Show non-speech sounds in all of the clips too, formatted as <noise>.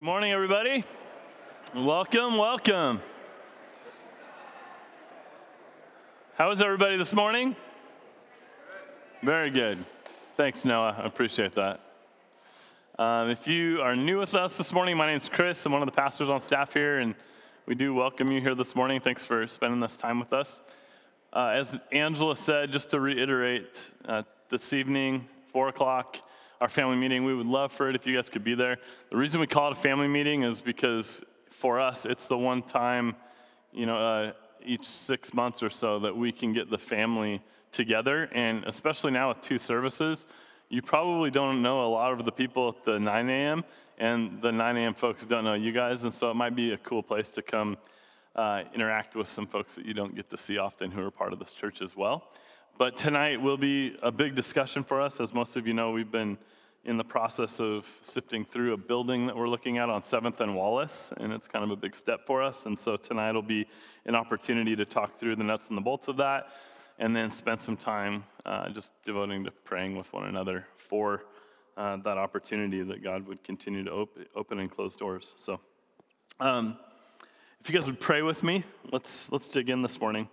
Good morning, everybody. Welcome, welcome. How is everybody this morning? Very good. Thanks, Noah. I appreciate that. Um, if you are new with us this morning, my name is Chris. I'm one of the pastors on staff here, and we do welcome you here this morning. Thanks for spending this time with us. Uh, as Angela said, just to reiterate, uh, this evening, 4 o'clock, our family meeting. We would love for it if you guys could be there. The reason we call it a family meeting is because for us, it's the one time, you know, uh, each six months or so that we can get the family together. And especially now with two services, you probably don't know a lot of the people at the 9 a.m., and the 9 a.m. folks don't know you guys. And so it might be a cool place to come uh, interact with some folks that you don't get to see often who are part of this church as well. But tonight will be a big discussion for us. As most of you know, we've been in the process of sifting through a building that we're looking at on 7th and Wallace, and it's kind of a big step for us. And so tonight will be an opportunity to talk through the nuts and the bolts of that, and then spend some time uh, just devoting to praying with one another for uh, that opportunity that God would continue to op- open and close doors. So, um, if you guys would pray with me, let's let's dig in this morning.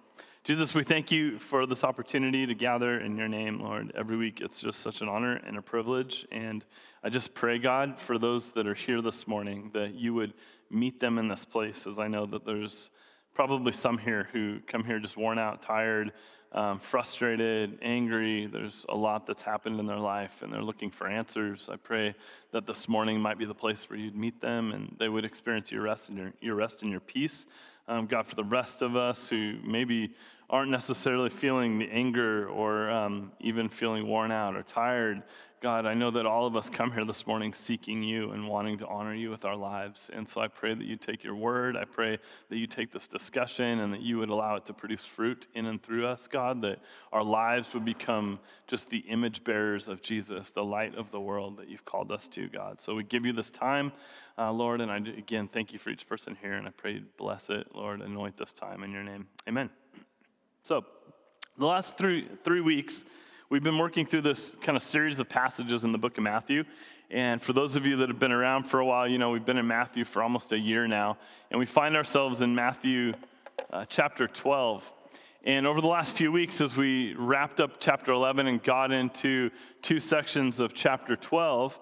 Jesus, we thank you for this opportunity to gather in your name, Lord. Every week it's just such an honor and a privilege. And I just pray, God, for those that are here this morning, that you would meet them in this place, as I know that there's probably some here who come here just worn out, tired, um, frustrated, angry. There's a lot that's happened in their life and they're looking for answers. I pray that this morning might be the place where you'd meet them and they would experience your rest and your, your rest and your peace. Um, God, for the rest of us who maybe aren't necessarily feeling the anger or um, even feeling worn out or tired, God, I know that all of us <laughs> come here this morning seeking you and wanting to honor you with our lives. And so I pray that you take your word. I pray that you take this discussion and that you would allow it to produce fruit in and through us, God, that our lives would become just the image bearers of Jesus, the light of the world that you've called us to, God. So we give you this time, uh, Lord, and I again thank you for each person here. And I pray bless it, Lord, anoint this time in your name. Amen. So, the last three, three weeks, we've been working through this kind of series of passages in the book of Matthew. And for those of you that have been around for a while, you know, we've been in Matthew for almost a year now. And we find ourselves in Matthew uh, chapter 12. And over the last few weeks, as we wrapped up chapter 11 and got into two sections of chapter 12,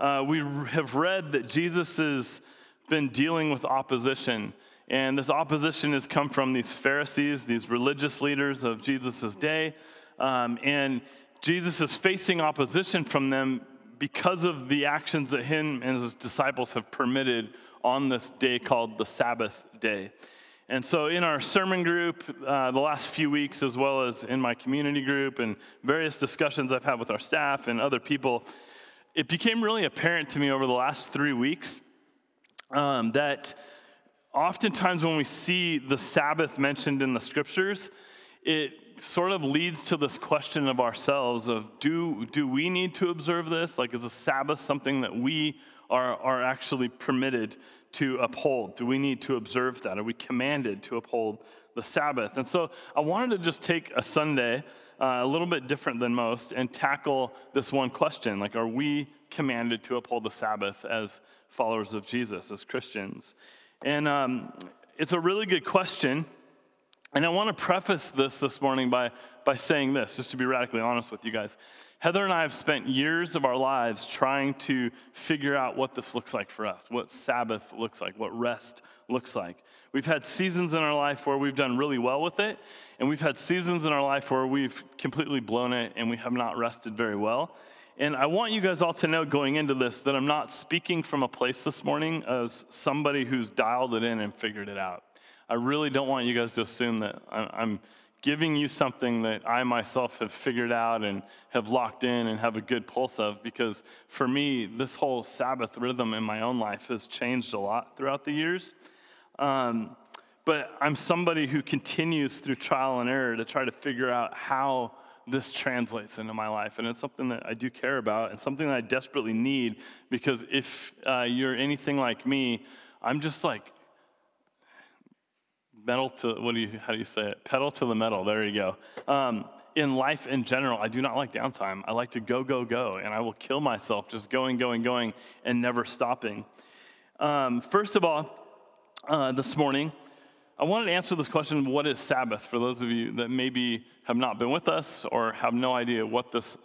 uh, we have read that Jesus has been dealing with opposition and this opposition has come from these Pharisees, these religious leaders of Jesus' day. Um, and Jesus is facing opposition from them because of the actions that him and his disciples have permitted on this day called the Sabbath day. And so, in our sermon group, uh, the last few weeks, as well as in my community group and various discussions I've had with our staff and other people, it became really apparent to me over the last three weeks um, that oftentimes when we see the Sabbath mentioned in the scriptures, it sort of leads to this question of ourselves of do, do we need to observe this? Like, is a Sabbath something that we are, are actually permitted to uphold? Do we need to observe that? Are we commanded to uphold the Sabbath? And so I wanted to just take a Sunday, uh, a little bit different than most, and tackle this one question like, are we commanded to uphold the Sabbath as followers of Jesus, as Christians? And um, it's a really good question. And I want to preface this this morning by, by saying this, just to be radically honest with you guys. Heather and I have spent years of our lives trying to figure out what this looks like for us, what Sabbath looks like, what rest looks like. We've had seasons in our life where we've done really well with it, and we've had seasons in our life where we've completely blown it and we have not rested very well. And I want you guys all to know going into this that I'm not speaking from a place this morning as somebody who's dialed it in and figured it out. I really don't want you guys to assume that I'm giving you something that I myself have figured out and have locked in and have a good pulse of because for me, this whole Sabbath rhythm in my own life has changed a lot throughout the years. Um, but I'm somebody who continues through trial and error to try to figure out how this translates into my life. And it's something that I do care about and something that I desperately need because if uh, you're anything like me, I'm just like metal to, what do you, how do you say it? Pedal to the metal. There you go. Um, in life in general, I do not like downtime. I like to go, go, go, and I will kill myself just going, going, going, and never stopping. Um, first of all, uh, this morning, I wanted to answer this question what is Sabbath for those of you that maybe have not been with us or have no idea what this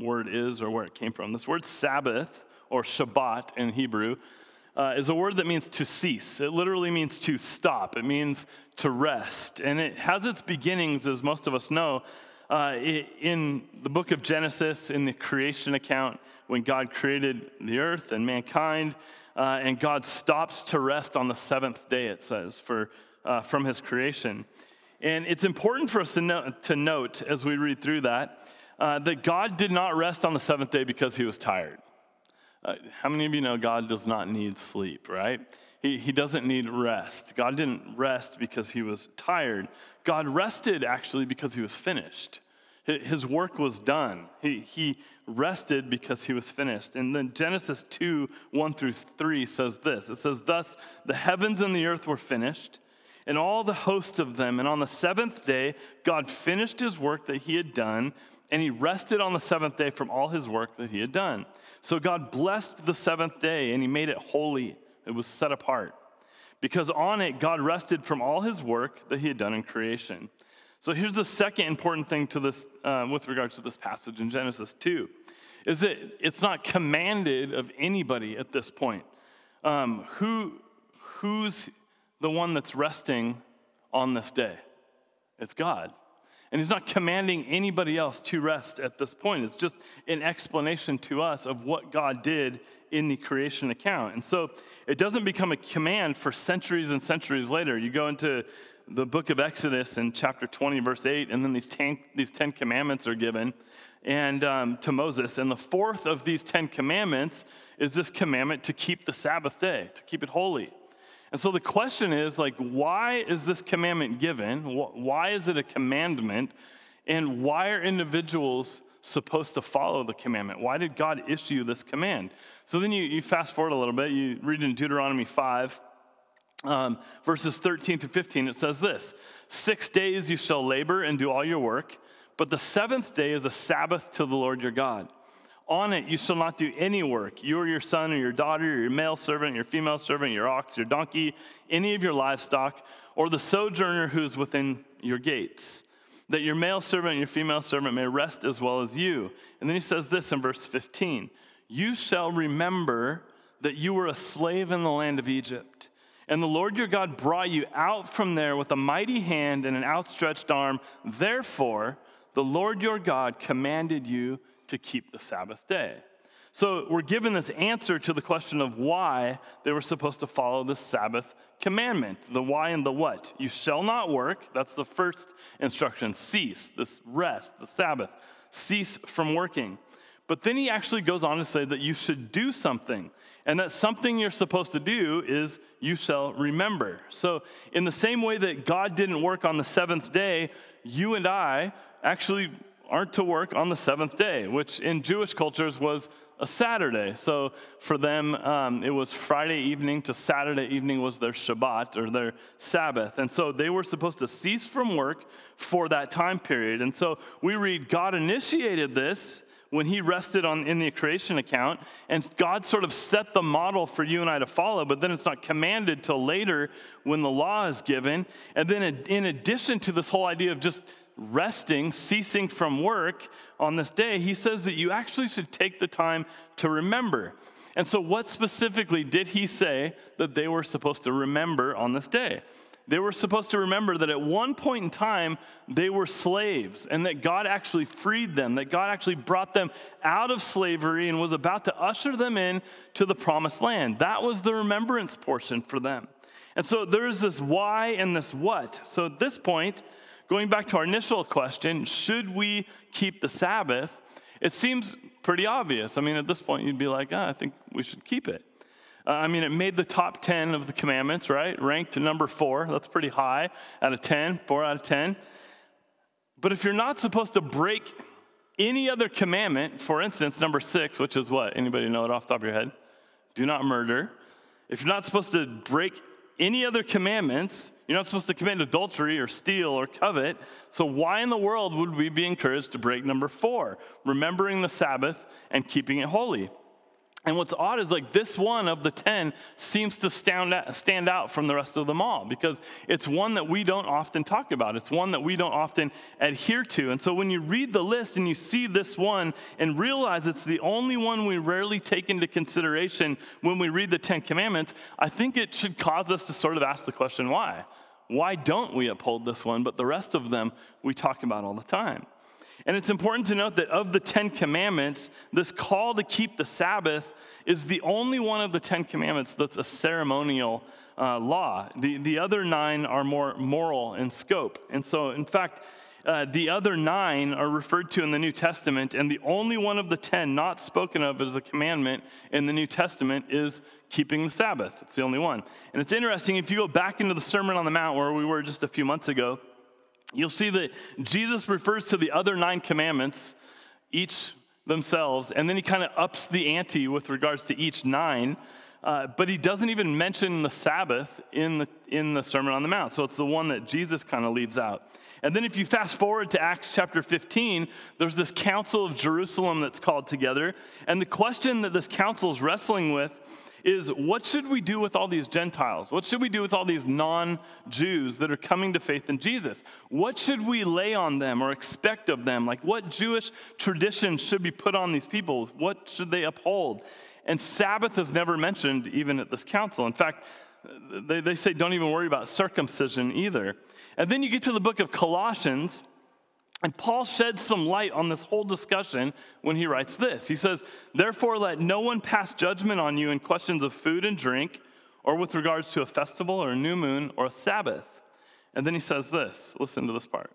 word is or where it came from. This word Sabbath or Shabbat in Hebrew uh, is a word that means to cease. It literally means to stop, it means to rest. And it has its beginnings, as most of us know, uh, in the book of Genesis, in the creation account, when God created the earth and mankind, uh, and God stops to rest on the seventh day, it says, for, uh, from his creation. And it's important for us to, know, to note as we read through that uh, that God did not rest on the seventh day because he was tired. Uh, how many of you know God does not need sleep, right? He, he doesn't need rest. God didn't rest because he was tired. God rested actually because he was finished. His work was done. He, he rested because he was finished. And then Genesis 2 1 through 3 says this It says, Thus the heavens and the earth were finished, and all the host of them. And on the seventh day, God finished his work that he had done, and he rested on the seventh day from all his work that he had done. So God blessed the seventh day, and he made it holy. It was set apart. Because on it, God rested from all his work that he had done in creation. So here's the second important thing to this, uh, with regards to this passage in Genesis 2, is that it's not commanded of anybody at this point. Um, who, who's the one that's resting on this day? It's God. And he's not commanding anybody else to rest at this point. It's just an explanation to us of what God did in the creation account. And so it doesn't become a command for centuries and centuries later. You go into the book of Exodus in chapter 20, verse 8, and then these ten, these 10 commandments are given and um, to Moses. And the fourth of these 10 commandments is this commandment to keep the Sabbath day, to keep it holy. And so the question is like, why is this commandment given? Why is it a commandment? And why are individuals supposed to follow the commandment? Why did God issue this command? So then you, you fast forward a little bit, you read in Deuteronomy 5, um, verses 13 to 15, it says this Six days you shall labor and do all your work, but the seventh day is a Sabbath to the Lord your God. On it you shall not do any work, you or your son or your daughter, or your male servant, your female servant, your ox, your donkey, any of your livestock, or the sojourner who is within your gates, that your male servant and your female servant may rest as well as you. And then he says this in verse 15 You shall remember that you were a slave in the land of Egypt. And the Lord your God brought you out from there with a mighty hand and an outstretched arm. Therefore, the Lord your God commanded you to keep the Sabbath day. So we're given this answer to the question of why they were supposed to follow the Sabbath commandment the why and the what. You shall not work. That's the first instruction. Cease, this rest, the Sabbath. Cease from working. But then he actually goes on to say that you should do something. And that something you're supposed to do is you shall remember. So, in the same way that God didn't work on the seventh day, you and I actually aren't to work on the seventh day, which in Jewish cultures was a Saturday. So for them, um, it was Friday evening to Saturday evening was their Shabbat or their Sabbath. And so they were supposed to cease from work for that time period. And so we read God initiated this when he rested on in the creation account and god sort of set the model for you and i to follow but then it's not commanded till later when the law is given and then in addition to this whole idea of just resting ceasing from work on this day he says that you actually should take the time to remember and so what specifically did he say that they were supposed to remember on this day they were supposed to remember that at one point in time, they were slaves and that God actually freed them, that God actually brought them out of slavery and was about to usher them in to the promised land. That was the remembrance portion for them. And so there's this why and this what. So at this point, going back to our initial question, should we keep the Sabbath? It seems pretty obvious. I mean, at this point, you'd be like, oh, I think we should keep it. Uh, I mean, it made the top 10 of the commandments, right? Ranked number four. That's pretty high out of 10, four out of 10. But if you're not supposed to break any other commandment, for instance, number six, which is what? Anybody know it off the top of your head? Do not murder. If you're not supposed to break any other commandments, you're not supposed to commit adultery or steal or covet. So, why in the world would we be encouraged to break number four? Remembering the Sabbath and keeping it holy. And what's odd is like this one of the 10 seems to stand out, stand out from the rest of them all because it's one that we don't often talk about. It's one that we don't often adhere to. And so when you read the list and you see this one and realize it's the only one we rarely take into consideration when we read the 10 commandments, I think it should cause us to sort of ask the question why? Why don't we uphold this one, but the rest of them we talk about all the time? And it's important to note that of the Ten Commandments, this call to keep the Sabbath is the only one of the Ten Commandments that's a ceremonial uh, law. The, the other nine are more moral in scope. And so, in fact, uh, the other nine are referred to in the New Testament, and the only one of the ten not spoken of as a commandment in the New Testament is keeping the Sabbath. It's the only one. And it's interesting, if you go back into the Sermon on the Mount where we were just a few months ago, you'll see that Jesus refers to the other nine commandments, each themselves, and then he kind of ups the ante with regards to each nine. Uh, but he doesn't even mention the Sabbath in the, in the Sermon on the Mount. So it's the one that Jesus kind of leaves out. And then if you fast forward to Acts chapter 15, there's this council of Jerusalem that's called together. And the question that this council is wrestling with is what should we do with all these Gentiles? What should we do with all these non Jews that are coming to faith in Jesus? What should we lay on them or expect of them? Like, what Jewish traditions should be put on these people? What should they uphold? And Sabbath is never mentioned even at this council. In fact, they, they say don't even worry about circumcision either. And then you get to the book of Colossians. And Paul sheds some light on this whole discussion when he writes this. He says, Therefore, let no one pass judgment on you in questions of food and drink, or with regards to a festival, or a new moon, or a Sabbath. And then he says this listen to this part.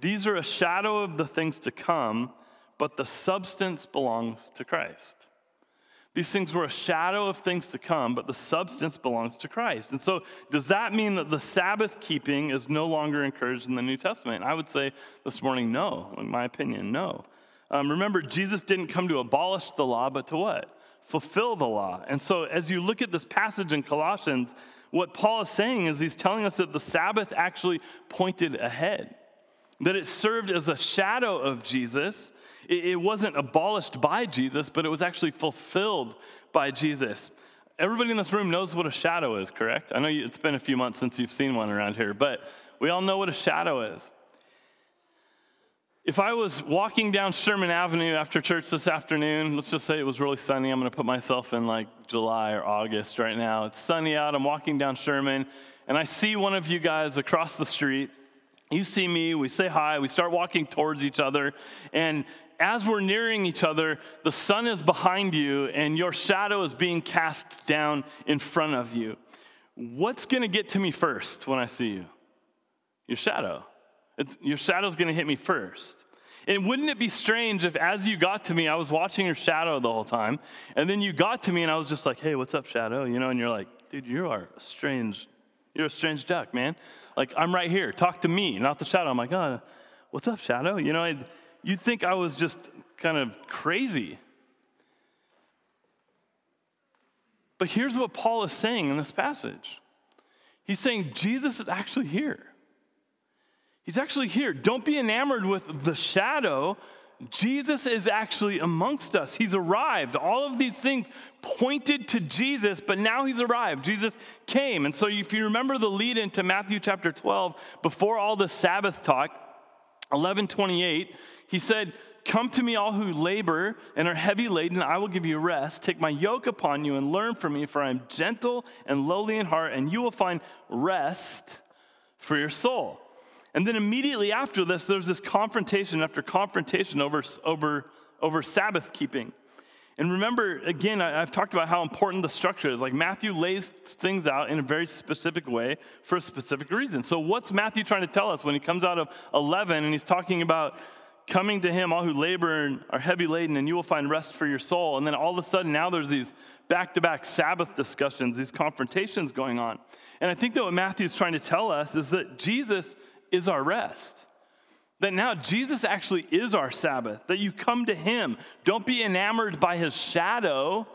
These are a shadow of the things to come, but the substance belongs to Christ. These things were a shadow of things to come, but the substance belongs to Christ. And so, does that mean that the Sabbath keeping is no longer encouraged in the New Testament? I would say this morning, no. In my opinion, no. Um, remember, Jesus didn't come to abolish the law, but to what? Fulfill the law. And so, as you look at this passage in Colossians, what Paul is saying is he's telling us that the Sabbath actually pointed ahead, that it served as a shadow of Jesus it wasn't abolished by Jesus, but it was actually fulfilled by Jesus. Everybody in this room knows what a shadow is, correct? I know it's been a few months since you've seen one around here, but we all know what a shadow is. If I was walking down Sherman Avenue after church this afternoon, let's just say it was really sunny. I'm going to put myself in like July or August right now. It's sunny out. I'm walking down Sherman, and I see one of you guys across the street. You see me, we say hi, we start walking towards each other, and as we're nearing each other, the sun is behind you and your shadow is being cast down in front of you. What's to get to me first when I see you? Your shadow. It's, your shadow's to hit me first. And wouldn't it be strange if, as you got to me, I was watching your shadow the whole time, and then you got to me and I was just like, hey, what's up, shadow? You know, and you're like, dude, you are a strange, you're a strange duck, man. Like, I'm right here. Talk to me, not the shadow. I'm like, oh, what's up, shadow? You know, I, you'd think I was just kind of crazy. But here's what Paul is saying in this passage He's saying Jesus is actually here. He's actually here. Don't be enamored with the shadow. Jesus is actually amongst us. He's arrived. All of these things pointed to Jesus, but now he's arrived. Jesus came. And so, if you remember the lead into Matthew chapter 12, before all the Sabbath talk, 1128, he said, Come to me, all who labor and are heavy laden, I will give you rest. Take my yoke upon you and learn from me, for I am gentle and lowly in heart, and you will find rest for your soul. And then immediately after this, there's this confrontation after confrontation over, over, over Sabbath keeping. And remember, again, I've talked about how important the structure is. Like Matthew lays things out in a very specific way for a specific reason. So, what's Matthew trying to tell us when he comes out of 11 and he's talking about coming to him, all who labor and are heavy laden, and you will find rest for your soul? And then all of a sudden, now there's these back to back Sabbath discussions, these confrontations going on. And I think that what Matthew's trying to tell us is that Jesus is our rest. That now Jesus actually is our Sabbath, that you come to Him. Don't be enamored by His shadow,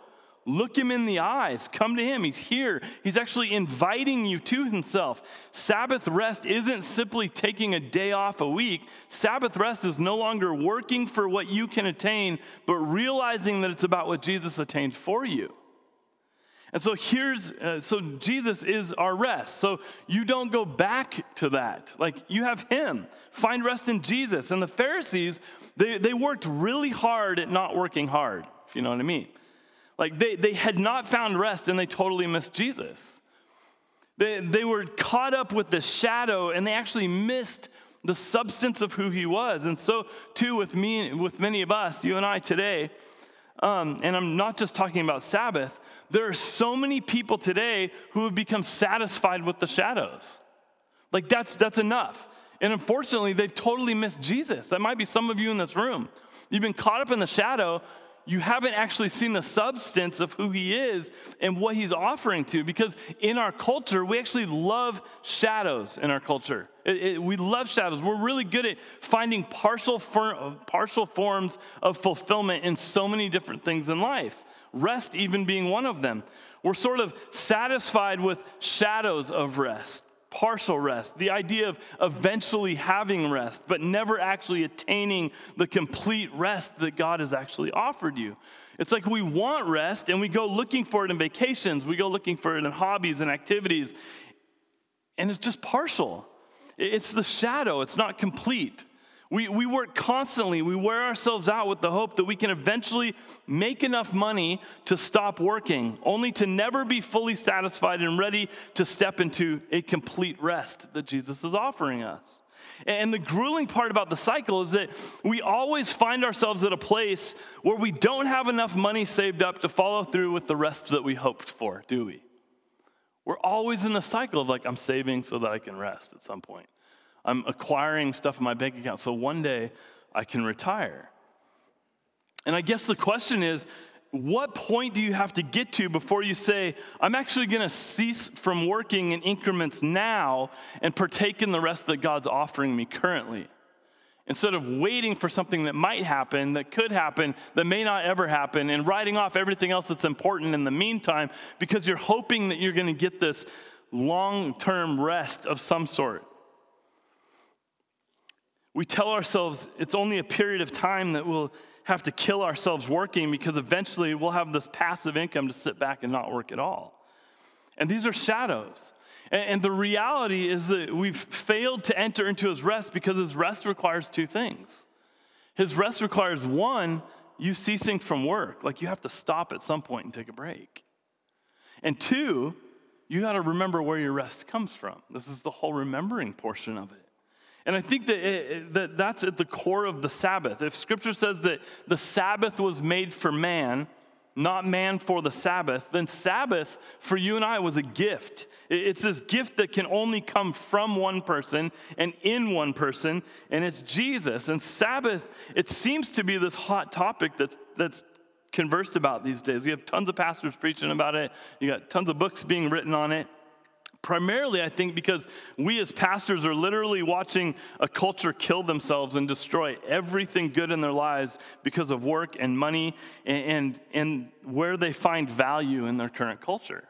Look him in the eyes. Come to him. He's here. He's actually inviting you to himself. Sabbath rest isn't simply taking a day off a week. Sabbath rest is no longer working for what you can attain, but realizing that it's about what Jesus attained for you. And so here's, uh, so Jesus is our rest. So you don't go back to that. Like you have Him. Find rest in Jesus. And the Pharisees, they, they worked really hard at not working hard, if you know what I mean. Like they, they had not found rest and they totally missed Jesus. They, they were caught up with the shadow and they actually missed the substance of who he was. And so, too, with me, with many of us, you and I today, um, and I'm not just talking about Sabbath, there are so many people today who have become satisfied with the shadows. Like that's that's enough. And unfortunately, they've totally missed Jesus. That might be some of you in this room. You've been caught up in the shadow you haven't actually seen the substance of who he is and what he's offering to. Because in our culture, we actually love shadows in our culture. It, it, we love shadows. We're really good at finding partial, partial forms of fulfillment in so many different things in life, rest even being one of them. We're sort of satisfied with shadows of rest partial rest, the idea of eventually having rest, but never actually attaining the complete rest that God has actually offered you. It's like we want rest and we go looking for it in vacations, we go looking for it in hobbies and activities, and it's just partial. It's the shadow, it's not complete. We, we work constantly. We wear ourselves out with the hope that we can eventually make enough money to stop working, only to never be fully satisfied and ready to step into a complete rest that Jesus is offering us. And the grueling part about the cycle is that we always find ourselves at a place where we don't have enough money saved up to follow through with the rest that we hoped for, do we? We're always in the cycle of like, I'm saving so that I can rest at some point. I'm acquiring stuff in my bank account so one day I can retire. And I guess the question is what point do you have to get to before you say, I'm actually going to cease from working in increments now and partake in the rest that God's offering me currently? Instead of waiting for something that might happen, that could happen, that may not ever happen, and writing off everything else that's important in the meantime because you're hoping that you're going to get this long term rest of some sort. We tell ourselves it's only a period of time that we'll have to kill ourselves working because eventually we'll have this passive income to sit back and not work at all. And these are shadows. And, the reality is that we've failed to enter into his rest because his rest requires two things. His rest requires one, you ceasing from work, like you have to stop at some point and take a break. And two, you got to remember where your rest comes from. This is the whole remembering portion of it. And I think that, it, that that's at the core of the Sabbath. If scripture says that the Sabbath was made for man, not man for the Sabbath, then Sabbath for you and I was a gift. It's this gift that can only come from one person and in one person, and it's Jesus. And Sabbath, it seems to be this hot topic that's, that's conversed about these days. You have tons of pastors preaching about it, you got tons of books being written on it. Primarily, I think, because we as pastors are literally watching a culture kill themselves and destroy everything good in their lives because of work and money and, and, and where they find value in their current culture.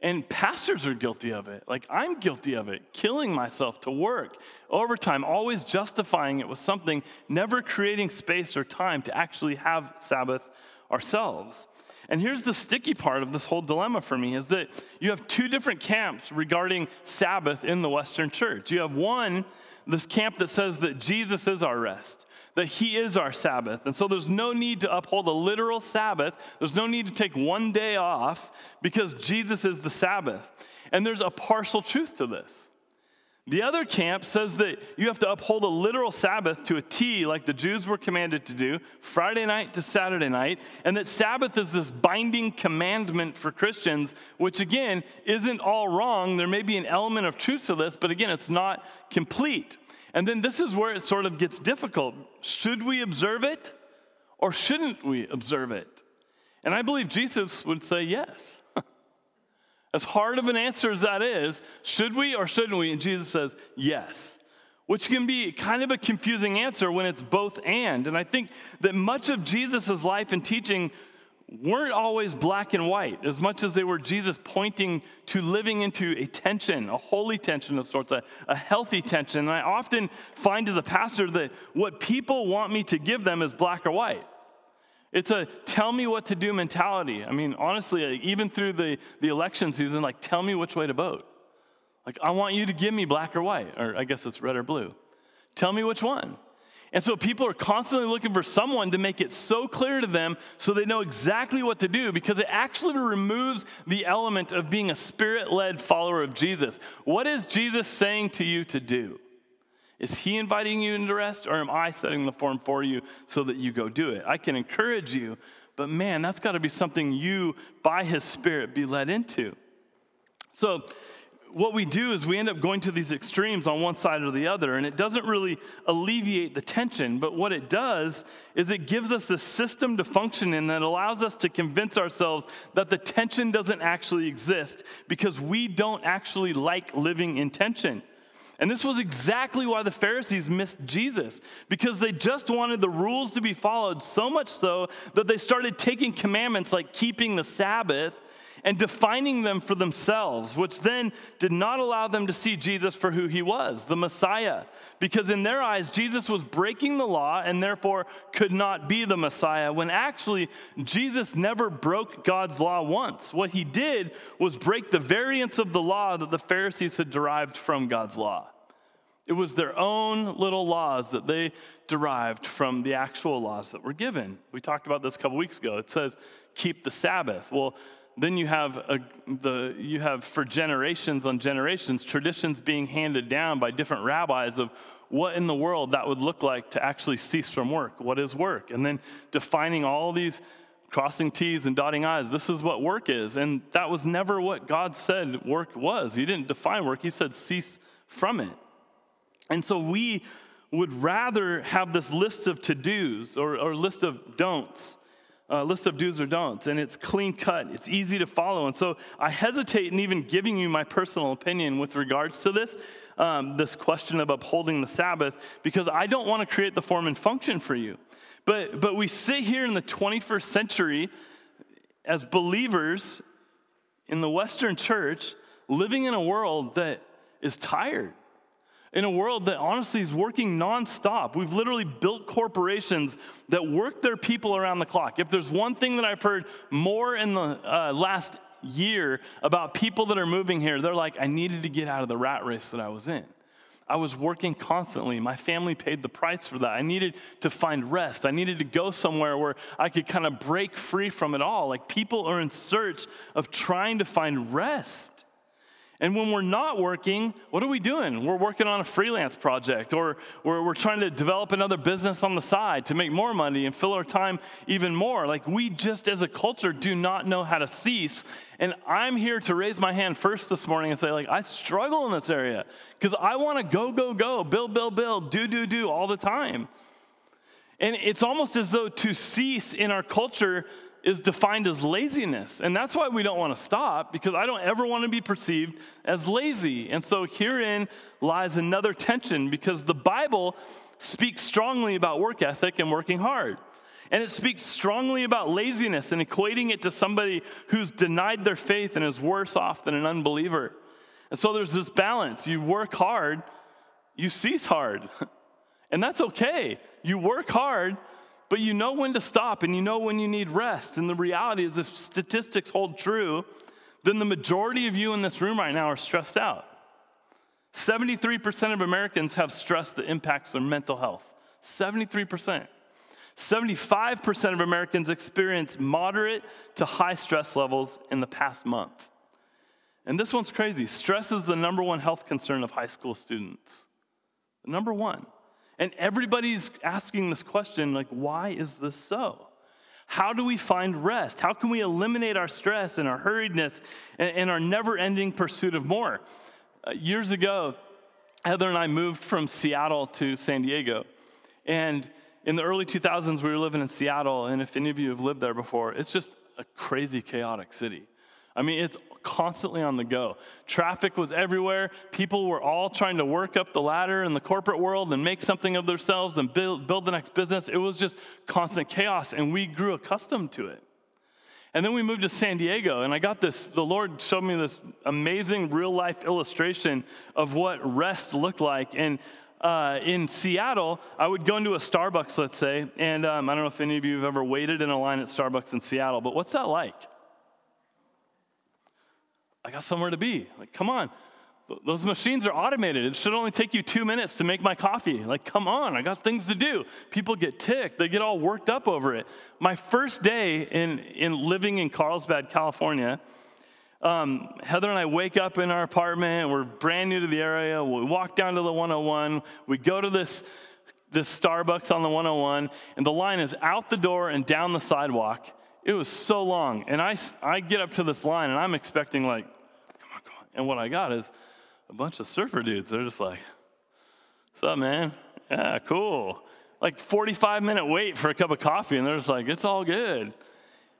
And pastors are guilty of it. Like I'm guilty of it, killing myself to work overtime, always justifying it with something, never creating space or time to actually have Sabbath ourselves. And here's the sticky part of this whole dilemma for me is that you have two different camps regarding Sabbath in the Western church. You have one, this camp that says that Jesus is our rest, that he is our Sabbath. And so there's no need to uphold a literal Sabbath. There's no need to take one day off because Jesus is the Sabbath. And there's a partial truth to this. The other camp says that you have to uphold a literal Sabbath to a T, like the Jews were commanded to do, Friday night to Saturday night, and that Sabbath is this binding commandment for Christians, which again isn't all wrong. There may be an element of truth to this, but again, it's not complete. And then this is where it sort of gets difficult. Should we observe it or shouldn't we observe it? And I believe Jesus would say yes. As hard of an answer as that is, should we or shouldn't we? And Jesus says, yes. Which can be kind of a confusing answer when it's both and. And I think that much of Jesus' life and teaching weren't always black and white as much as they were Jesus pointing to living into a tension, a holy tension of sorts, a, a healthy tension. And I often find as a pastor that what people want me to give them is black or white. It's a tell me what to do mentality. I mean, honestly, even through the, the election season, like, tell me which way to vote. Like, I want you to give me black or white, or I guess it's red or blue. Tell me which one. And so people are constantly looking for someone to make it so clear to them so they know exactly what to do because it actually removes the element of being a spirit led follower of Jesus. What is Jesus saying to you to do? Is he inviting you into rest or am I setting the form for you so that you go do it? I can encourage you, but man, that's got to be something you, by his spirit, be led into. So, what we do is we end up going to these extremes on one side or the other, and it doesn't really alleviate the tension. But what it does is it gives us a system to function in that allows us to convince ourselves that the tension doesn't actually exist because we don't actually like living in tension. And this was exactly why the Pharisees missed Jesus, because they just wanted the rules to be followed so much so that they started taking commandments like keeping the Sabbath and defining them for themselves, which then did not allow them to see Jesus for who he was, the Messiah. Because in their eyes, Jesus was breaking the law and therefore could not be the Messiah, when actually, Jesus never broke God's law once. What he did was break the variants of the law that the Pharisees had derived from God's law. It was their own little laws that they derived from the actual laws that were given. We talked about this a couple weeks ago. It says, keep the Sabbath. Well, then you have, a, the, you have for generations on generations traditions being handed down by different rabbis of what in the world that would look like to actually cease from work. What is work? And then defining all these crossing T's and dotting I's. This is what work is. And that was never what God said work was. He didn't define work, He said cease from it. And so we would rather have this list of to dos or, or list of don'ts uh, list of do's or don'ts, and it's clean cut. It's easy to follow. And so I hesitate in even giving you my personal opinion with regards to this, um, this question of upholding the Sabbath, because I don't want to create the form and function for you. But, but we sit here in the 21st century as believers in the Western church, living in a world that is tired in a world that honestly is working nonstop. We've literally built corporations that work their people around the clock. If there's one thing that I've heard more in the uh, last year about people that are moving here, they're like, I needed to get out of the rat race that I was in. I was working constantly. My family paid the price for that. I needed to find rest. I needed to go somewhere where I could kind of break free from it all. Like people are in search of trying to find rest. And when we're not working, what are we doing? We're working on a freelance project or we're, we're trying to develop another business on the side to make more money and fill our time even more. Like we just as a culture do not know how to cease. And I'm here to raise my hand first this morning and say, like, I struggle in this area because I want to go, go, go, build, build, build, do, do, do all the time. And it's almost as though to cease in our culture is defined as laziness. And that's why we don't want to stop, because I don't ever want to be perceived as lazy. And so herein lies another tension, because the Bible speaks strongly about work ethic and working hard. And it speaks strongly about laziness and equating it to somebody who's denied their faith and is worse off than an unbeliever. And so there's this balance. You work hard, you cease hard. <laughs> And that's okay. You work hard, but you know when to stop and you know when you need rest. And the reality is, if statistics hold true, then the majority of you in this room right now are stressed out. 73% of Americans have stress that impacts their mental health. 73%. 75% of Americans experience moderate to high stress levels in the past month. And this one's crazy. Stress is the number one health concern of high school students. Number one. And everybody's asking this question like, why is this so? How do we find rest? How can we eliminate our stress and our hurriedness and, and our never ending pursuit of more? Uh, years ago, Heather and I moved from Seattle to San Diego. And in the early 2000s, we were living in Seattle. And if any of you have lived there before, it's just a crazy, chaotic city. I mean, it's constantly on the go. Traffic was everywhere. People were all trying to work up the ladder in the corporate world and make something of themselves and build, build the next business. It was just constant chaos, and we grew accustomed to it. And then we moved to San Diego, and I got this, the Lord showed me this amazing real life illustration of what rest looked like. And uh, in Seattle, I would go into a Starbucks, let's say, and um, I don't know if any of you have ever waited in a line at Starbucks in Seattle, but what's that like? I got somewhere to be. Like, come on. Those machines are automated. It should only take you two minutes to make my coffee. Like, come on, I got things to do. People get ticked, they get all worked up over it. My first day in, in living in Carlsbad, California, um, Heather and I wake up in our apartment. We're brand new to the area. We walk down to the 101. We go to this, this Starbucks on the 101, and the line is out the door and down the sidewalk. It was so long. And I, I get up to this line, and I'm expecting, like, come on, come on. And what I got is a bunch of surfer dudes. They're just like, what's up, man? Yeah, cool. Like 45 minute wait for a cup of coffee, and they're just like, it's all good.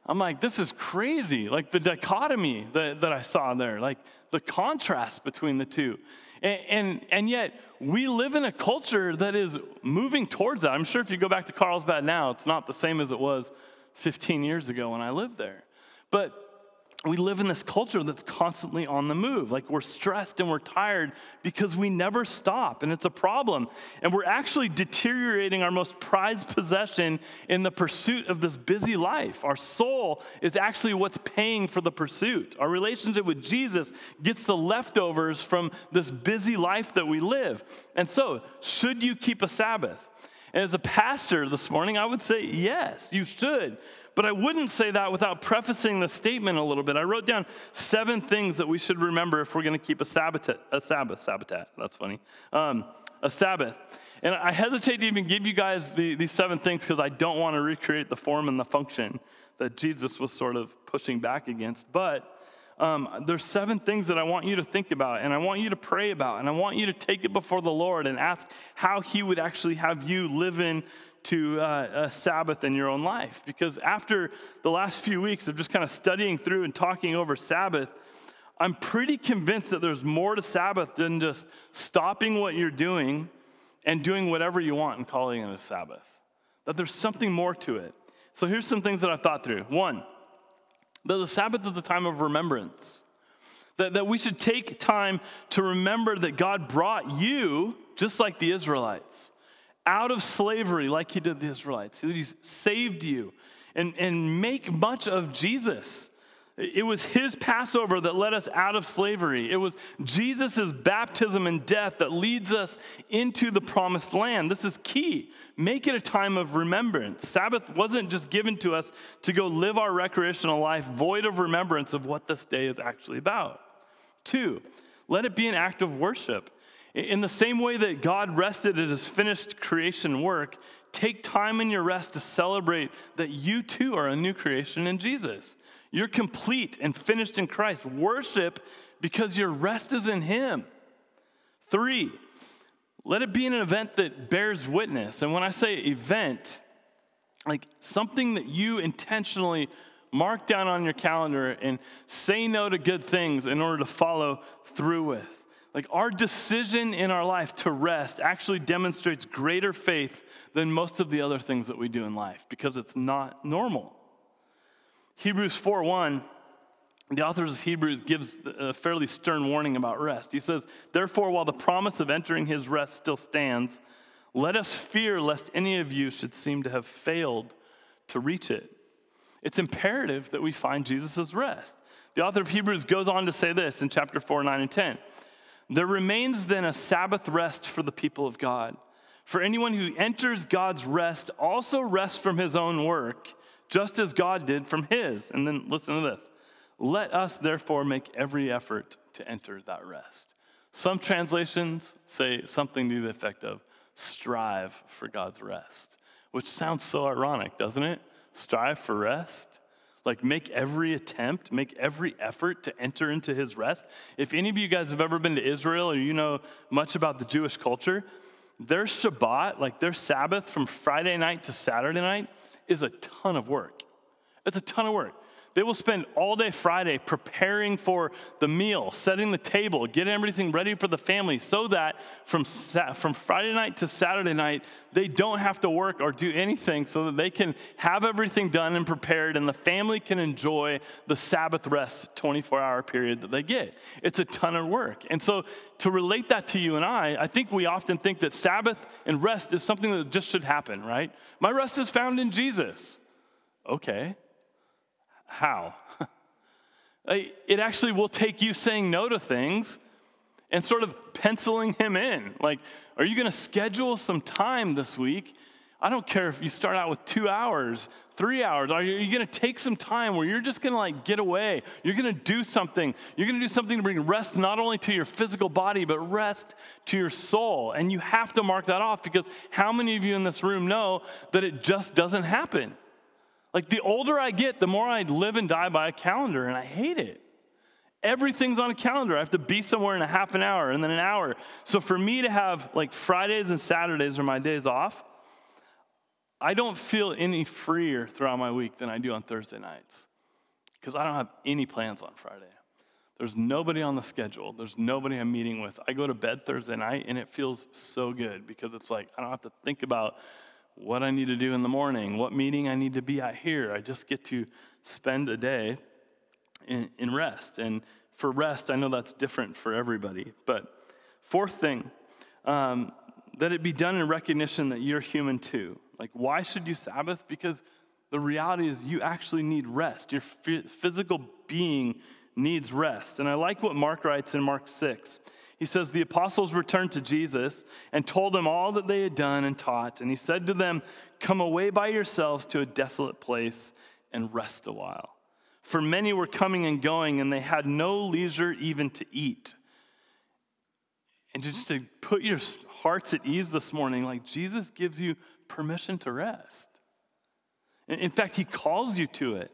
I'm like, this is crazy. Like the dichotomy that, that I saw there, like the contrast between the two. And, and, and, yet, we live in a culture that is moving towards that. I'm sure if you go back to Carlsbad now, it's not the same as it was 15 years ago when I lived there. But we live in this culture that's constantly on the move. Like we're stressed and we're tired because we never stop, and it's a problem. And we're actually deteriorating our most prized possession in the pursuit of this busy life. Our soul is actually what's paying for the pursuit. Our relationship with Jesus gets the leftovers from this busy life that we live. And so, should you keep a Sabbath? And as a pastor this morning, I would say yes, you should. But I wouldn't say that without prefacing the statement a little bit. I wrote down seven things that we should remember if we're going to keep a Sabbath, a Sabbath, Sabbath, that's funny, um, a Sabbath. And I hesitate to even give you guys the, these seven things because I don't want to recreate the form and the function that Jesus was sort of pushing back against. But um, there's seven things that I want you to think about and I want you to pray about and I want you to take it before the Lord and ask how He would actually have you live in to uh, a Sabbath in your own life. Because after the last few weeks of just kind of studying through and talking over Sabbath, I'm pretty convinced that there's more to Sabbath than just stopping what you're doing and doing whatever you want and calling it a Sabbath. That there's something more to it. So here's some things that I've thought through. One, that the Sabbath is a time of remembrance. That, that we should take time to remember that God brought you, just like the Israelites out of slavery like he did the Israelites. He's saved you and, and make much of Jesus. It was his Passover that led us out of slavery. It was Jesus' baptism and death that leads us into the promised land. This is key. Make it a time of remembrance. Sabbath wasn't just given to us to go live our recreational life void of remembrance of what this day is actually about. Two, let it be an act of worship. In the same way that God rested at his finished creation work, take time in your rest to celebrate that you too are a new creation in Jesus. You're complete and finished in Christ. Worship because your rest is in him. Three, let it be an event that bears witness. And when I say event, like something that you intentionally mark down on your calendar and say no to good things in order to follow through with. Like our decision in our life to rest actually demonstrates greater faith than most of the other things that we do in life because it's not normal. Hebrews 4 1, the author of Hebrews gives a fairly stern warning about rest. He says, Therefore, while the promise of entering his rest still stands, let us fear lest any of you should seem to have failed to reach it. It's imperative that we find Jesus' rest. The author of Hebrews goes on to say this in chapter 4, 9, and 10. There remains then a Sabbath rest for the people of God. For anyone who enters God's rest also rests from his own work, just as God did from his. And then listen to this. Let us therefore make every effort to enter that rest. Some translations say something to the effect of strive for God's rest, which sounds so ironic, doesn't it? Strive for rest. Like, make every attempt, make every effort to enter into his rest. If any of you guys have ever been to Israel or you know much about the Jewish culture, their Shabbat, like their Sabbath from Friday night to Saturday night, is a ton of work. It's a ton of work. They will spend all day Friday preparing for the meal, setting the table, getting everything ready for the family so that from, from Friday night to Saturday night, they don't have to work or do anything so that they can have everything done and prepared and the family can enjoy the Sabbath rest 24 hour period that they get. It's a ton of work. And so to relate that to you and I, I think we often think that Sabbath and rest is something that just should happen, right? My rest is found in Jesus. Okay. How? <laughs> it actually will take you saying no to things and sort of penciling him in. Like, are you going to schedule some time this week? I don't care if you start out with two hours, three hours. Are you, going to take some time where you're just going to like get away? You're going to do something. You're going to do something to bring rest not only to your physical body, but rest to your soul. And you have to mark that off because how many of you in this room know that it just doesn't happen? Like the older I get, the more I live and die by a calendar, and I hate it. Everything's on a calendar. I have to be somewhere in a half an hour and then an hour. So for me to have like Fridays and Saturdays are my days off, I don't feel any freer throughout my week than I do on Thursday nights because I don't have any plans on Friday. There's nobody on the schedule. There's nobody I'm meeting with. I go to bed Thursday night and it feels so good because it's like I don't have to think about what I need to do in the morning, what meeting I need to be at here. I just get to spend a day in, in rest. And for rest, I know that's different for everybody. But fourth thing, um, that it be done in recognition that you're human too. Like, why should you Sabbath? Because the reality is you actually need rest. Your physical being needs rest. And I like what Mark writes in Mark 6. He says, The apostles returned to Jesus and told him all that they had done and taught. And he said to them, Come away by yourselves to a desolate place and rest a while. For many were coming and going, and they had no leisure even to eat. And just to put your hearts at ease this morning, like Jesus gives you permission to rest. In fact, he calls you to it.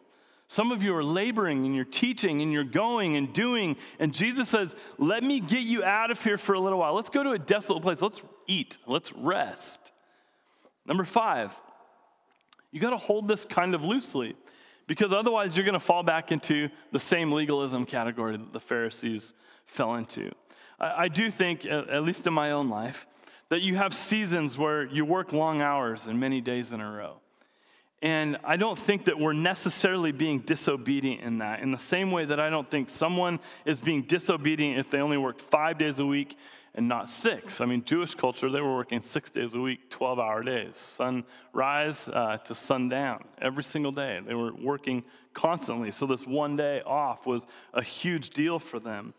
Some of you are laboring and you're teaching and you're going and doing. And Jesus says, Let me get you out of here for a little while. Let's go to a desolate place. Let's eat. Let's rest. Number five, you got to hold this kind of loosely because otherwise you're going to fall back into the same legalism category that the Pharisees fell into. I, I do think, at least in my own life, that you have seasons where you work long hours and many days in a row. And I don't think that we're necessarily being disobedient in that, in the same way that I don't think someone is being disobedient if they only work five days a week and not six. I mean, Jewish culture, they were working six days a week, 12 hour days, sunrise uh, to sundown, every single day. They were working constantly. So this one day off was a huge deal for them.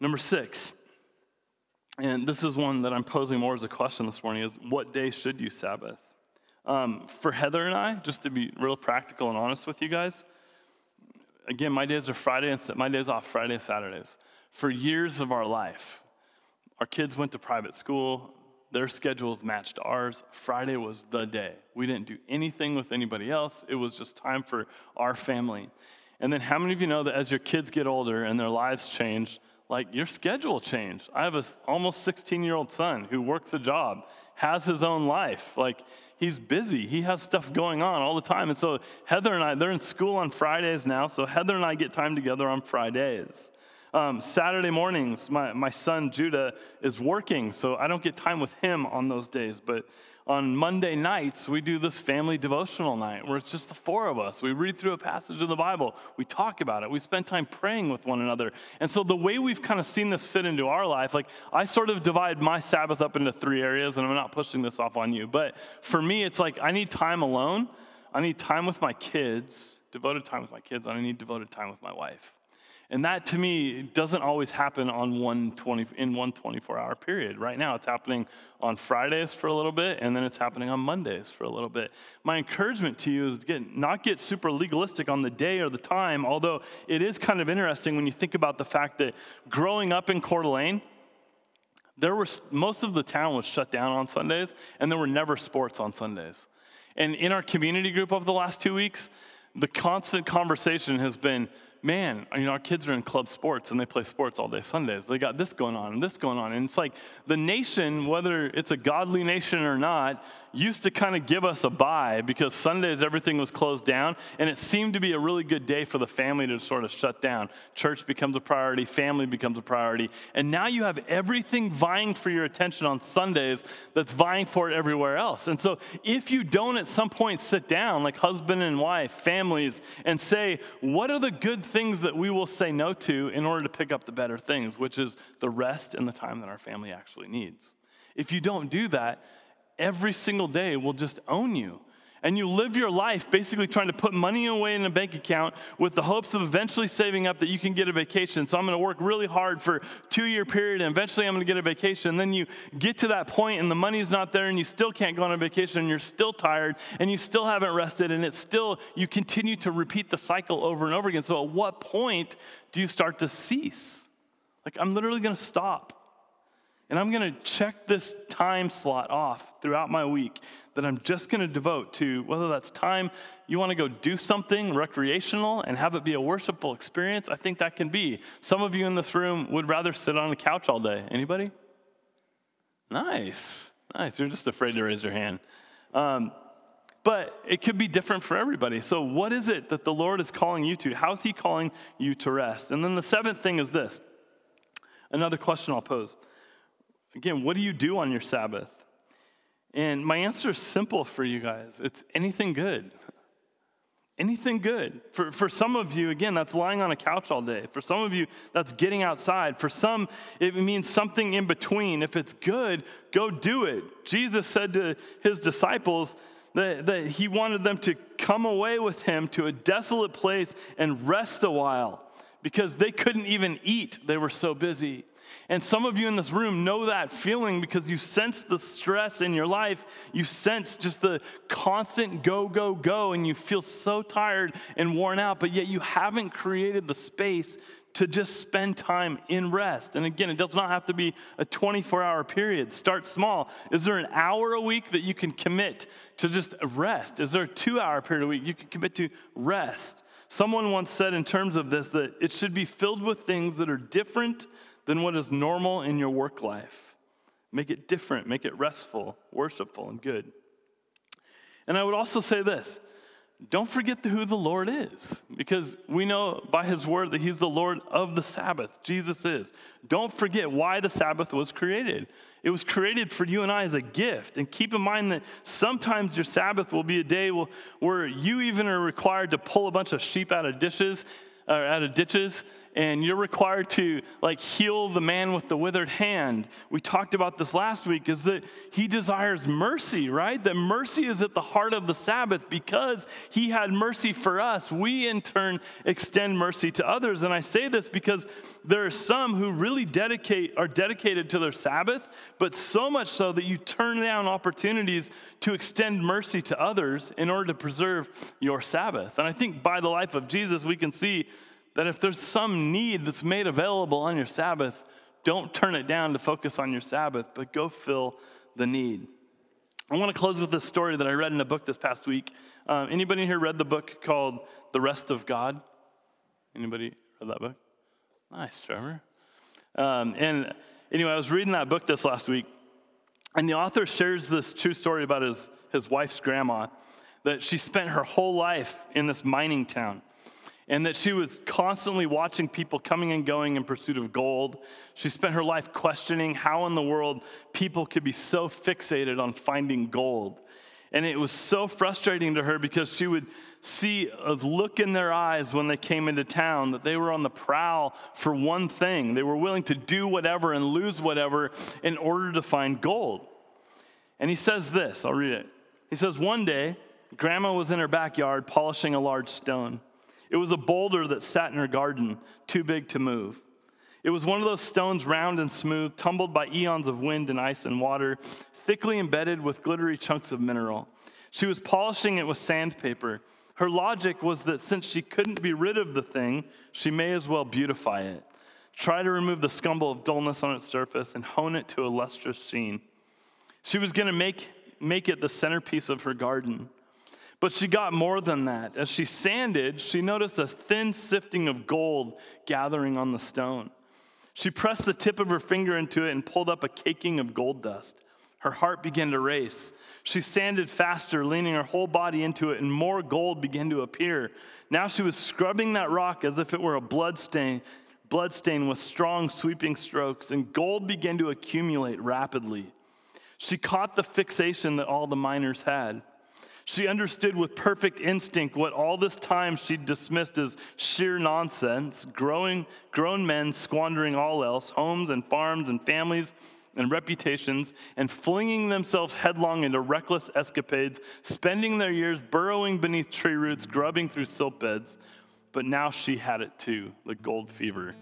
Number six, and this is one that I'm posing more as a question this morning, is what day should you Sabbath? Um, for Heather and I, just to be real practical and honest with you guys, again, my days are Friday and my days off Friday and Saturdays. For years of our life, our kids went to private school. Their schedules matched ours. Friday was the day. We didn't do anything with anybody else. It was just time for our family. And then, how many of you know that as your kids get older and their lives change, like your schedule changed? I have a almost 16 year old son who works a job, has his own life. Like he's busy. He has stuff going on all the time. And so Heather and I, they're in school on Fridays now. So Heather and I get time together on Fridays. Um, Saturday mornings, my, my son Judah is working, so I don't get time with him on those days. But on Monday nights, we do this family devotional night where it's just the four of us. We read through a passage of the Bible, we talk about it, we spend time praying with one another. And so, the way we've kind of seen this fit into our life, like I sort of divide my Sabbath up into three areas, and I'm not pushing this off on you, but for me, it's like I need time alone, I need time with my kids, devoted time with my kids, and I need devoted time with my wife. And that to me doesn't always happen on one 20, in one 24 hour period. Right now, it's happening on Fridays for a little bit, and then it's happening on Mondays for a little bit. My encouragement to you is to get, not get super legalistic on the day or the time, although it is kind of interesting when you think about the fact that growing up in Coeur d'Alene, there was most of the town was shut down on Sundays, and there were never sports on Sundays. And in our community group over the last two weeks, the constant conversation has been man, you know, our kids are in club sports and they play sports all day Sundays. They got this going on and this going on. And it's like the nation, whether it's a godly nation or not, used to kind of give us a bye because Sundays everything was closed down and it seemed to be a really good day for the family to sort of shut down. Church becomes a priority, family becomes a priority. And now you have everything vying for your attention on Sundays that's vying for it everywhere else. And so if you don't at some point sit down, like husband and wife, families, and say, what are the good things that we will say no to in order to pick up the better things, which is the rest and the time that our family actually needs. If you don't do that, every single day will just own you. And you live your life basically trying to put money away in a bank account with the hopes of eventually saving up that you can get a vacation. So I'm going to work really hard for two year period and eventually I'm going to get a vacation. And then you get to that point and the money's not there and you still can't go on a vacation and you're still tired and you still haven't rested and it's still, you continue to repeat the cycle over and over again. So at what point do you start to cease? Like, I'm literally going to stop. And I'm going to check this time slot off throughout my week that I'm just going to devote to whether that's time you want to go do something recreational and have it be a worshipful experience. I think that can be. Some of you in this room would rather sit on the couch all day. Anybody? Nice. Nice. You're just afraid to raise your hand. Um, but it could be different for everybody. So, what is it that the Lord is calling you to? How's He calling you to rest? And then the seventh thing is this another question I'll pose Again, what do you do on your Sabbath? And my answer is simple for you guys it's anything good. Anything good. For, for some of you, again, that's lying on a couch all day. For some of you, that's getting outside. For some, it means something in between. If it's good, go do it. Jesus said to his disciples that, that he wanted them to come away with him to a desolate place and rest a while because they couldn't even eat, they were so busy. And some of you in this room know that feeling because you sense the stress in your life. You sense just the constant go, go, go, and you feel so tired and worn out, but yet you haven't created the space to just spend time in rest. And again, it does not have to be a 24 hour period. Start small. Is there an hour a week that you can commit to just rest? Is there a two hour period a week you can commit to rest? Someone once said, in terms of this, that it should be filled with things that are different than what is normal in your work life. Make it different, make it restful, worshipful, and good. And I would also say this don't forget who the Lord is, because we know by his word that he's the Lord of the Sabbath. Jesus is. Don't forget why the Sabbath was created. It was created for you and I as a gift. And keep in mind that sometimes your Sabbath will be a day where you even are required to pull a bunch of sheep out of dishes or out of ditches and you're required to like heal the man with the withered hand. We talked about this last week is that he desires mercy, right? That mercy is at the heart of the Sabbath because he had mercy for us. We in turn extend mercy to others. And I say this because there are some who really dedicate are dedicated to their Sabbath, but so much so that you turn down opportunities to extend mercy to others in order to preserve your Sabbath. And I think by the life of Jesus we can see that if there's some need that's made available on your Sabbath, don't turn it down to focus on your Sabbath, but go fill the need. I want to close with this story that I read in a book this past week. Um, anybody here read the book called The Rest of God? Anybody read that book? Nice, Trevor. Um, and anyway, I was reading that book this last week, and the author shares this true story about his, his wife's grandma, that she spent her whole life in this mining town and that she was constantly watching people coming and going in pursuit of gold. She spent her life questioning how in the world people could be so fixated on finding gold. And it was so frustrating to her because she would see a look in their eyes when they came into town that they were on the prowl for one thing. They were willing to do whatever and lose whatever in order to find gold. And he says this I'll read it. He says, One day, Grandma was in her backyard polishing a large stone. It was a boulder that sat in her garden, too big to move. It was one of those stones, round and smooth, tumbled by eons of wind and ice and water, thickly embedded with glittery chunks of mineral. She was polishing it with sandpaper. Her logic was that since she couldn't be rid of the thing, she may as well beautify it. Try to remove the scumble of dullness on its surface and hone it to a lustrous sheen. She was going to make, make it the centerpiece of her garden. But she got more than that. As she sanded, she noticed a thin sifting of gold gathering on the stone. She pressed the tip of her finger into it and pulled up a caking of gold dust. Her heart began to race. She sanded faster, leaning her whole body into it, and more gold began to appear. Now she was scrubbing that rock as if it were a blood stain, blood stain with strong sweeping strokes, and gold began to accumulate rapidly. She caught the fixation that all the miners had. She understood with perfect instinct what all this time she'd dismissed as sheer nonsense, growing, grown men squandering all else, homes and farms and families and reputations, and flinging themselves headlong into reckless escapades, spending their years burrowing beneath tree roots, grubbing through silt beds. But now she had it too the gold fever.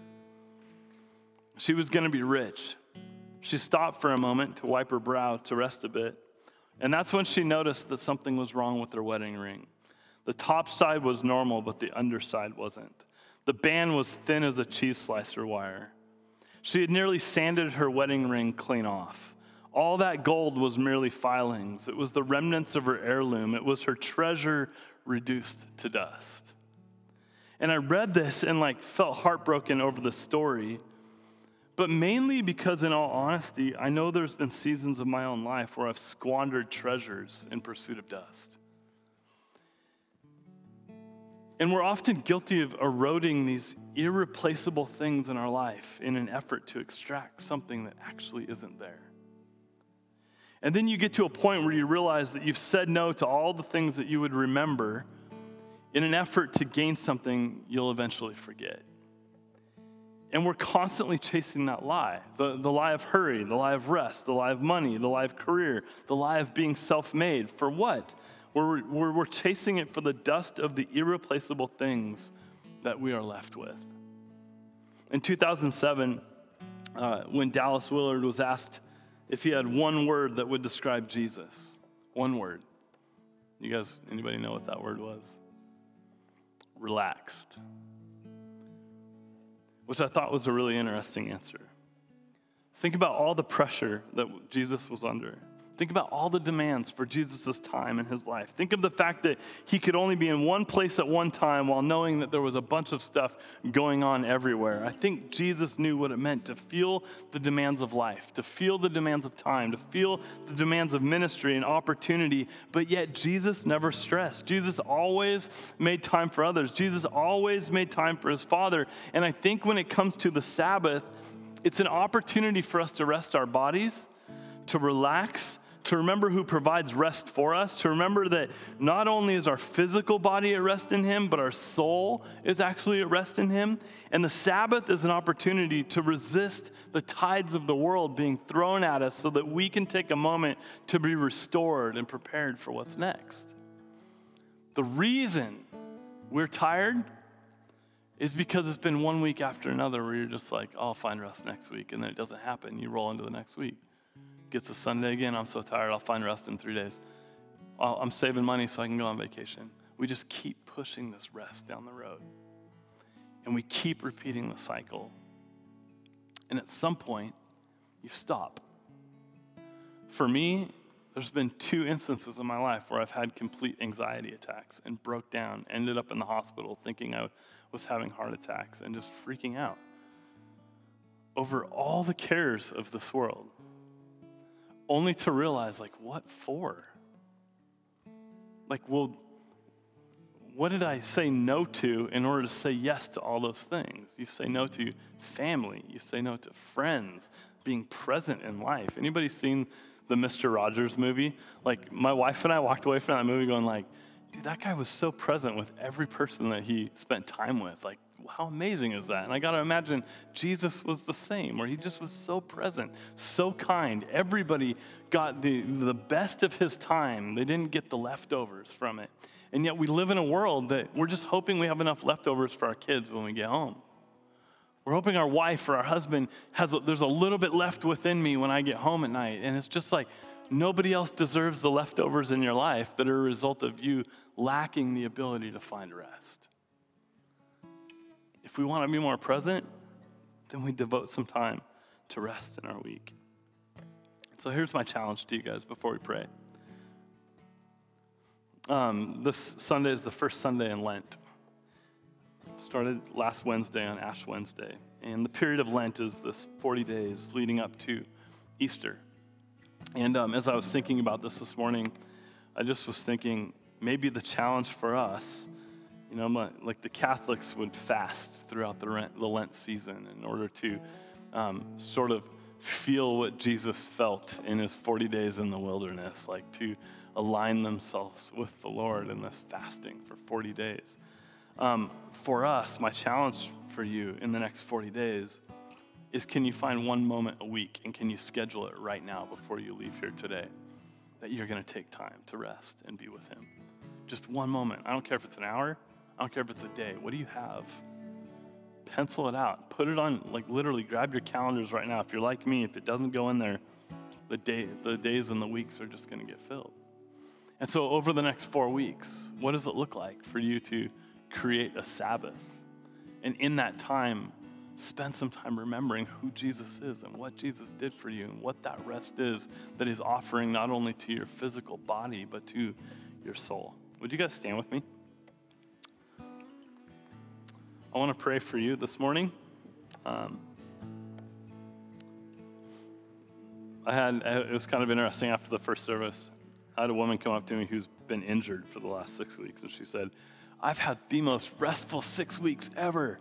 She was going to be rich. She stopped for a moment to wipe her brow to rest a bit. And that's when she noticed that something was wrong with her wedding ring. The top side was normal, but the underside wasn't. The band was thin as a cheese slicer wire. She had nearly sanded her wedding ring clean off. All that gold was merely filings. It was the remnants of her heirloom. It was her treasure reduced to dust. And I read this and like felt heartbroken over the story. But mainly because, in all honesty, I know there's been seasons of my own life where I've squandered treasures in pursuit of dust. And we're often guilty of eroding these irreplaceable things in our life in an effort to extract something that actually isn't there. And then you get to a point where you realize that you've said no to all the things that you would remember in an effort to gain something you'll eventually forget. And we're constantly chasing that lie the, the lie of hurry, the lie of rest, the lie of money, the lie of career, the lie of being self made. For what? We're, we're, we're chasing it for the dust of the irreplaceable things that we are left with. In 2007, uh, when Dallas Willard was asked if he had one word that would describe Jesus, one word. You guys, anybody know what that word was? Relaxed. Which I thought was a really interesting answer. Think about all the pressure that Jesus was under. Think about all the demands for Jesus' time in his life. Think of the fact that he could only be in one place at one time while knowing that there was a bunch of stuff going on everywhere. I think Jesus knew what it meant to feel the demands of life, to feel the demands of time, to feel the demands of ministry and opportunity, but yet Jesus never stressed. Jesus always made time for others, Jesus always made time for his Father. And I think when it comes to the Sabbath, it's an opportunity for us to rest our bodies, to relax, to remember who provides rest for us, to remember that not only is our physical body at rest in Him, but our soul is actually at rest in Him. And the Sabbath is an opportunity to resist the tides of the world being thrown at us so that we can take a moment to be restored and prepared for what's next. The reason we're tired is because it's been one week after another where you're just like, I'll find rest next week, and then it doesn't happen. You roll into the next week gets to Sunday again, I'm so tired, I'll find rest in three days. I'm saving money so I can go on vacation. We just keep pushing this rest down the road. And we keep repeating the cycle. And at some point, you stop. For me, there's been two instances in my life where I've had complete anxiety attacks and broke down, ended up in the hospital thinking I was having heart attacks and just freaking out over all the cares of this world only to realize, like, what for? Like, well, what did I say no to in order to say yes to all those things? You say no to family, you say no to friends, being present in life. Anybody seen the Mr. Rogers movie? Like, my wife and I walked away from that movie going, like, dude, that guy was so present with every person that he spent time with. Like, how amazing is that? And I got to imagine Jesus was the same, where he just was so present, so kind. Everybody got the, the best of his time, they didn't get the leftovers from it. And yet we live in a world that we're just hoping we have enough leftovers for our kids when we get home. We're hoping our wife or our husband has, there's a little bit left within me when I get home at night. And it's just like nobody else deserves the leftovers in your life that are a result of you lacking the ability to find rest. If we want to be more present, then we devote some time to rest in our week. So here's my challenge to you guys before we pray. Um, this Sunday is the first Sunday in Lent. Started last Wednesday on Ash Wednesday. And the period of Lent is this 40 days leading up to Easter. And um, as I was thinking about this this morning, I just was thinking maybe the challenge for us, you know, like the Catholics would fast throughout the Lent, the Lent season in order to um, sort of feel what Jesus felt in his 40 days in the wilderness, like to align themselves with the Lord in this fasting for 40 days. Um, for us, my challenge for you in the next 40 days is can you find one moment a week and can you schedule it right now before you leave here today that you're going to take time to rest and be with Him? Just one moment. I don't care if it's an hour, I don't care if it's a day. What do you have? Pencil it out. Put it on, like literally grab your calendars right now. If you're like me, if it doesn't go in there, the, day, the days and the weeks are just going to get filled. And so, over the next four weeks, what does it look like for you to create a Sabbath? And in that time, spend some time remembering who Jesus is and what Jesus did for you and what that rest is that He's offering not only to your physical body, but to your soul. Would you guys stand with me? I want to pray for you this morning. Um, I had, it was kind of interesting after the first service. I had a woman come up to me who's been injured for the last six weeks, and she said, I've had the most restful six weeks ever.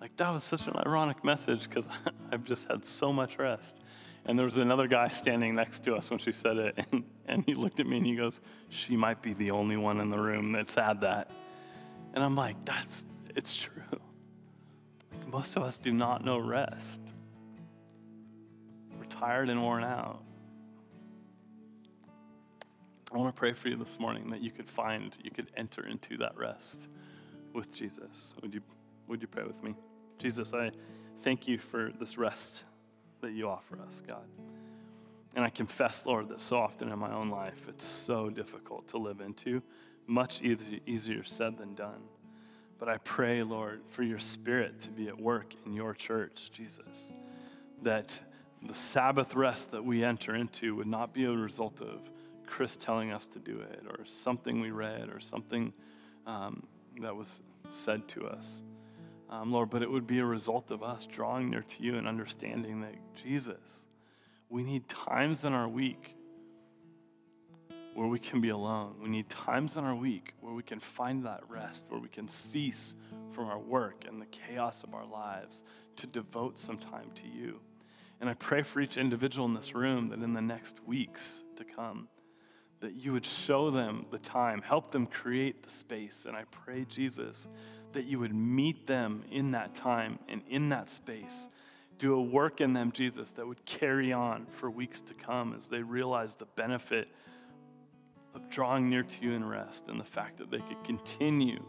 Like, that was such an ironic message because <laughs> I've just had so much rest. And there was another guy standing next to us when she said it, <laughs> and, and he looked at me and he goes, She might be the only one in the room that's had that. And I'm like, That's, it's true. Most of us do not know rest. We're tired and worn out. I want to pray for you this morning that you could find, you could enter into that rest with Jesus. Would you, would you pray with me? Jesus, I thank you for this rest that you offer us, God. And I confess, Lord, that so often in my own life it's so difficult to live into, much easier said than done. But I pray, Lord, for your spirit to be at work in your church, Jesus, that the Sabbath rest that we enter into would not be a result of Chris telling us to do it or something we read or something um, that was said to us. Um, Lord, but it would be a result of us drawing near to you and understanding that, Jesus, we need times in our week where we can be alone. We need times in our week where we can find that rest, where we can cease from our work and the chaos of our lives to devote some time to you. And I pray for each individual in this room that in the next weeks to come, that you would show them the time, help them create the space. And I pray, Jesus, that you would meet them in that time and in that space. Do a work in them, Jesus, that would carry on for weeks to come as they realize the benefit of drawing near to you in rest and the fact that they could continue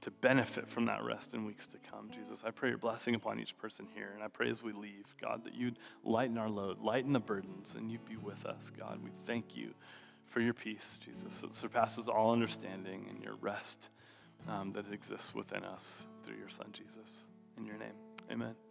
to benefit from that rest in weeks to come. Jesus, I pray your blessing upon each person here. And I pray as we leave, God, that you'd lighten our load, lighten the burdens, and you'd be with us, God. We thank you for your peace, Jesus, that surpasses all understanding and your rest um, that exists within us through your Son, Jesus. In your name, amen.